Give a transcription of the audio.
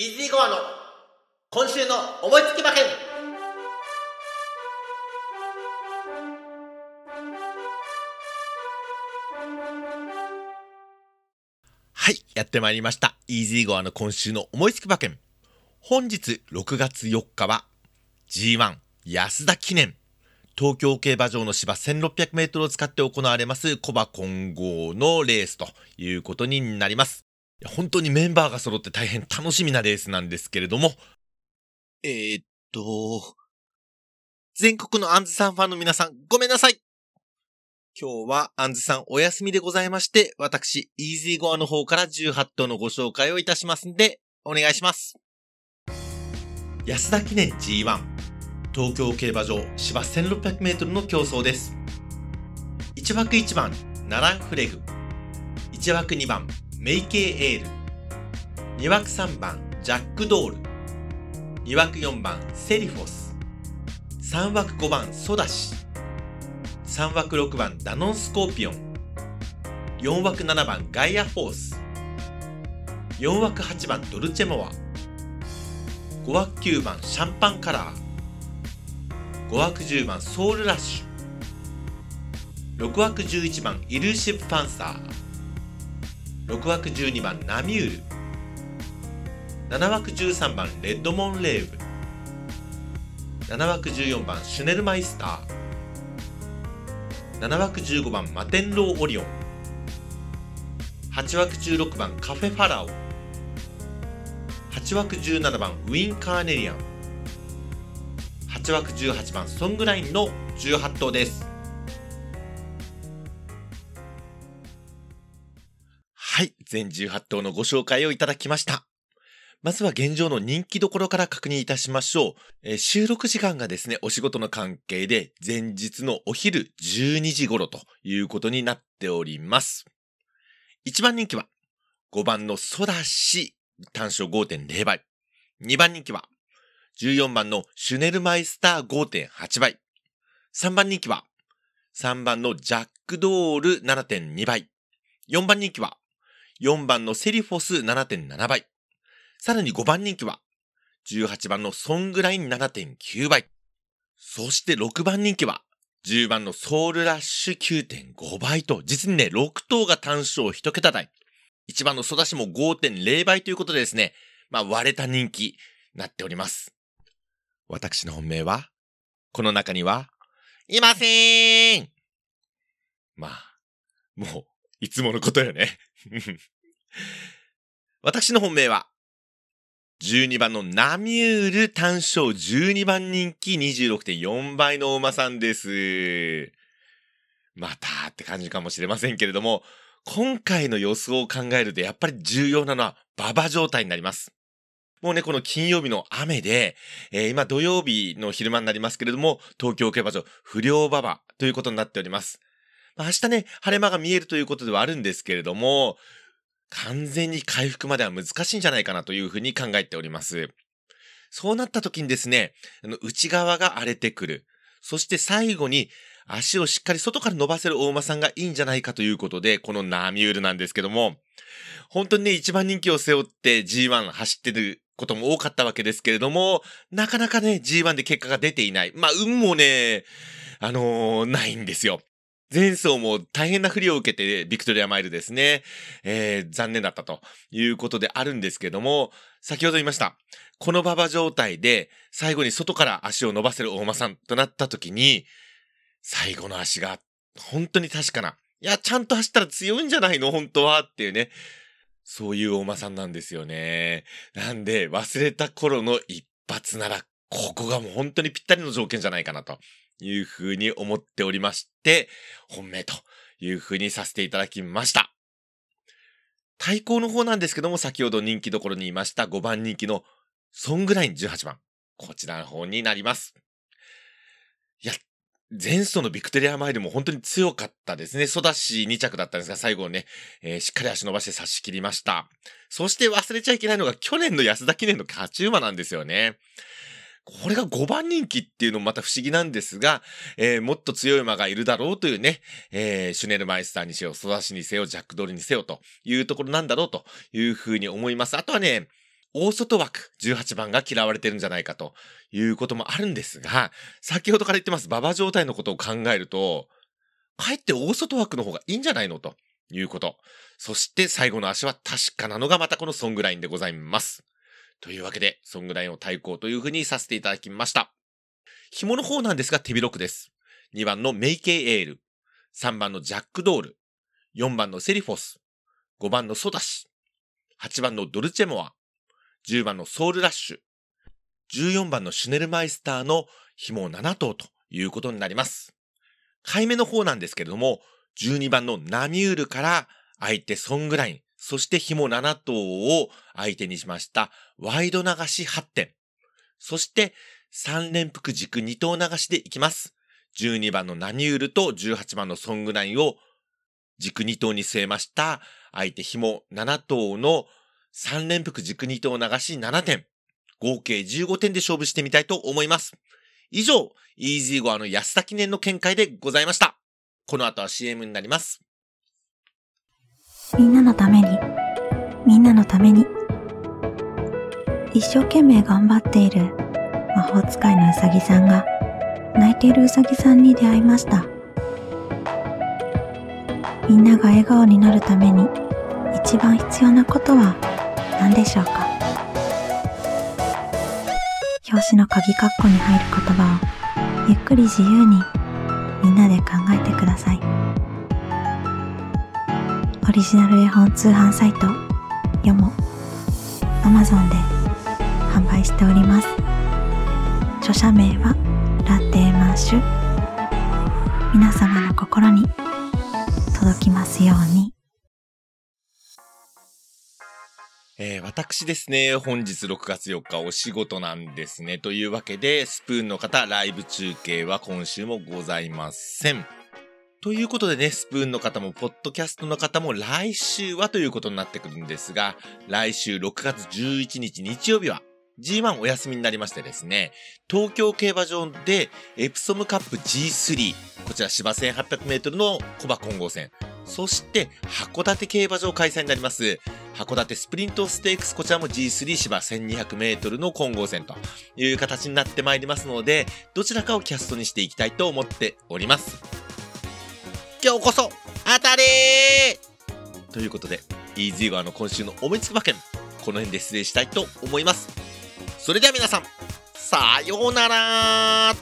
イージーゴアの今週の思いつき馬券はい、やってまいりました。イージーゴアの今週の思いつき馬券。本日6月4日は G1 安田記念。東京競馬場の芝1600メートルを使って行われますコバ混合のレースということになります。本当にメンバーが揃って大変楽しみなレースなんですけれども、えー、っと、全国のアンズさんファンの皆さん、ごめんなさい今日はアンズさんお休みでございまして、私、イージーゴアの方から18頭のご紹介をいたしますんで、お願いします。安田記念 G1 東京競馬場芝1600メートルの競争です。1枠1番、ナランフレグ。1枠2番、メイケイエール。2枠3番、ジャックドール。2枠4番、セリフォス。3枠5番、ソダシ。3枠6番、ダノンスコーピオン。4枠7番、ガイアフォース。4枠8番、ドルチェモア。5枠9番、シャンパンカラー。5枠10番ソウルラッシュ6枠11番イルーシブ・ファンサー6枠12番ナミュール。7枠13番レッドモンレーブ。7枠14番シュネルマイスター。7枠15番マテンロー・オリオン。8枠16番カフェ・ファラオ。8枠17番ウィン・カーネリアン。8枠18番ソングラインの18頭です。はい、全18頭のご紹介をいただきました。まずは現状の人気どころから確認いたしましょう。えー収録時間がですね、お仕事の関係で前日のお昼12時頃ということになっております。1番人気は5番のソダシ単勝5.0倍。2番人気は14番のシュネルマイスター5.8倍。3番人気は、3番のジャックドール7.2倍。4番人気は、4番のセリフォス7.7倍。さらに5番人気は、18番のソングライン7.9倍。そして6番人気は、10番のソウルラッシュ9.5倍と、実にね、6頭が単勝1桁台。1番のソダシも5.0倍ということでですね、まあ割れた人気、なっております。私の本命は、この中には、いませーんまあ、もう、いつものことよね。私の本命は、12番のナミュール単勝12番人気26.4倍のお馬さんです。またって感じかもしれませんけれども、今回の予想を考えるとやっぱり重要なのは馬場状態になります。もうね、この金曜日の雨で、えー今土曜日の昼間になりますけれども、東京競馬場不良馬場ということになっております。ま明日ね、晴れ間が見えるということではあるんですけれども、完全に回復までは難しいんじゃないかなというふうに考えております。そうなった時にですね、あの内側が荒れてくる。そして最後に足をしっかり外から伸ばせる大馬さんがいいんじゃないかということで、このナミュールなんですけども、本当にね、一番人気を背負って G1 走ってることも多かったわけですけれども、なかなかね、G1 で結果が出ていない。まあ、運もね、あのーないんですよ。前走も大変な不利を受けて、ビクトリアマイルですね。えー、残念だったということであるんですけども、先ほど言いました。この馬場状態で、最後に外から足を伸ばせる大間さんとなった時に、最後の足が本当に確かな。いや、ちゃんと走ったら強いんじゃないの？本当はっていうね。そういう大間さんなんですよね。なんで、忘れた頃の一発なら、ここがもう本当にぴったりの条件じゃないかなというふうに思っておりまして、本命というふうにさせていただきました。対抗の方なんですけども、先ほど人気どころにいました5番人気のソングライン18番。こちらの方になります。いや、前走のビクトリアマイルも本当に強かったですね。ソダシ2着だったんですが、最後ね、えーしっかり足伸ばして差し切りました。そして忘れちゃいけないのが去年の安田記念の勝ち馬なんですよね。これが5番人気っていうのもまた不思議なんですが、えーもっと強い馬がいるだろうというね、えーシュネルマイスターにせよ、ソダシにせよ、ジャックドルにせよというところなんだろうというふうに思います。あとはね、大外枠18番が嫌われてるんじゃないかということもあるんですが、先ほどから言ってます馬場状態のことを考えると、かえって大外枠の方がいいんじゃないのということ。そして最後の足は確かなのがまたこのソングラインでございます。というわけで、ソングラインを対抗というふうにさせていただきました。紐の方なんですが手広くです。2番のメイケイエール。3番のジャックドール。4番のセリフォス。5番のソダシ。8番のドルチェモア。10番のソウルラッシュ。14番のシュネルマイスターの紐7頭ということになります。買い目の方なんですけれども、12番のナミュールから相手ソングライン、そして紐7頭を相手にしましたワイド流し8点。そして3連複軸2頭流しでいきます。12番のナニュールと18番のソングラインを軸2頭に据えました。相手紐7頭の3連複軸2頭流し7点。合計15点で勝負してみたいと思います。以上、イージーゴアの安田記念の見解でございました。この後は CM になります。みんなのために、みんなのために。一生懸命頑張っている魔法使いのうさぎさんが泣いているうさぎさんに出会いました。みんなが笑顔になるために一番必要なことは何でしょうか？表紙の鍵括弧に入る言葉をゆっくり自由にみんなで考えてください。オリジナル絵本通販サイトよも Amazon で販売しております。著者名はラテマッシュ。皆様の心に届きますように。えー、私ですね、本日6月4日お仕事なんですね。というわけで、スプーンの方、ライブ中継は今週もございません。ということでね、スプーンの方も、ポッドキャストの方も来週はということになってくるんですが、来週6月11日日曜日は、G1 お休みになりましてですね、東京競馬場でエプソムカップ G3、こちら芝1800メートルのコバ混合戦、そして函館競馬場開催になります、函館スプリントステークス、こちらも G3 芝1200メートルの混合戦という形になってまいりますので、どちらかをキャストにしていきたいと思っております。今日こそ当たりということで、イージーワーの今週の思いつく馬券、この辺で失礼したいと思います。それでは皆さん、さようなら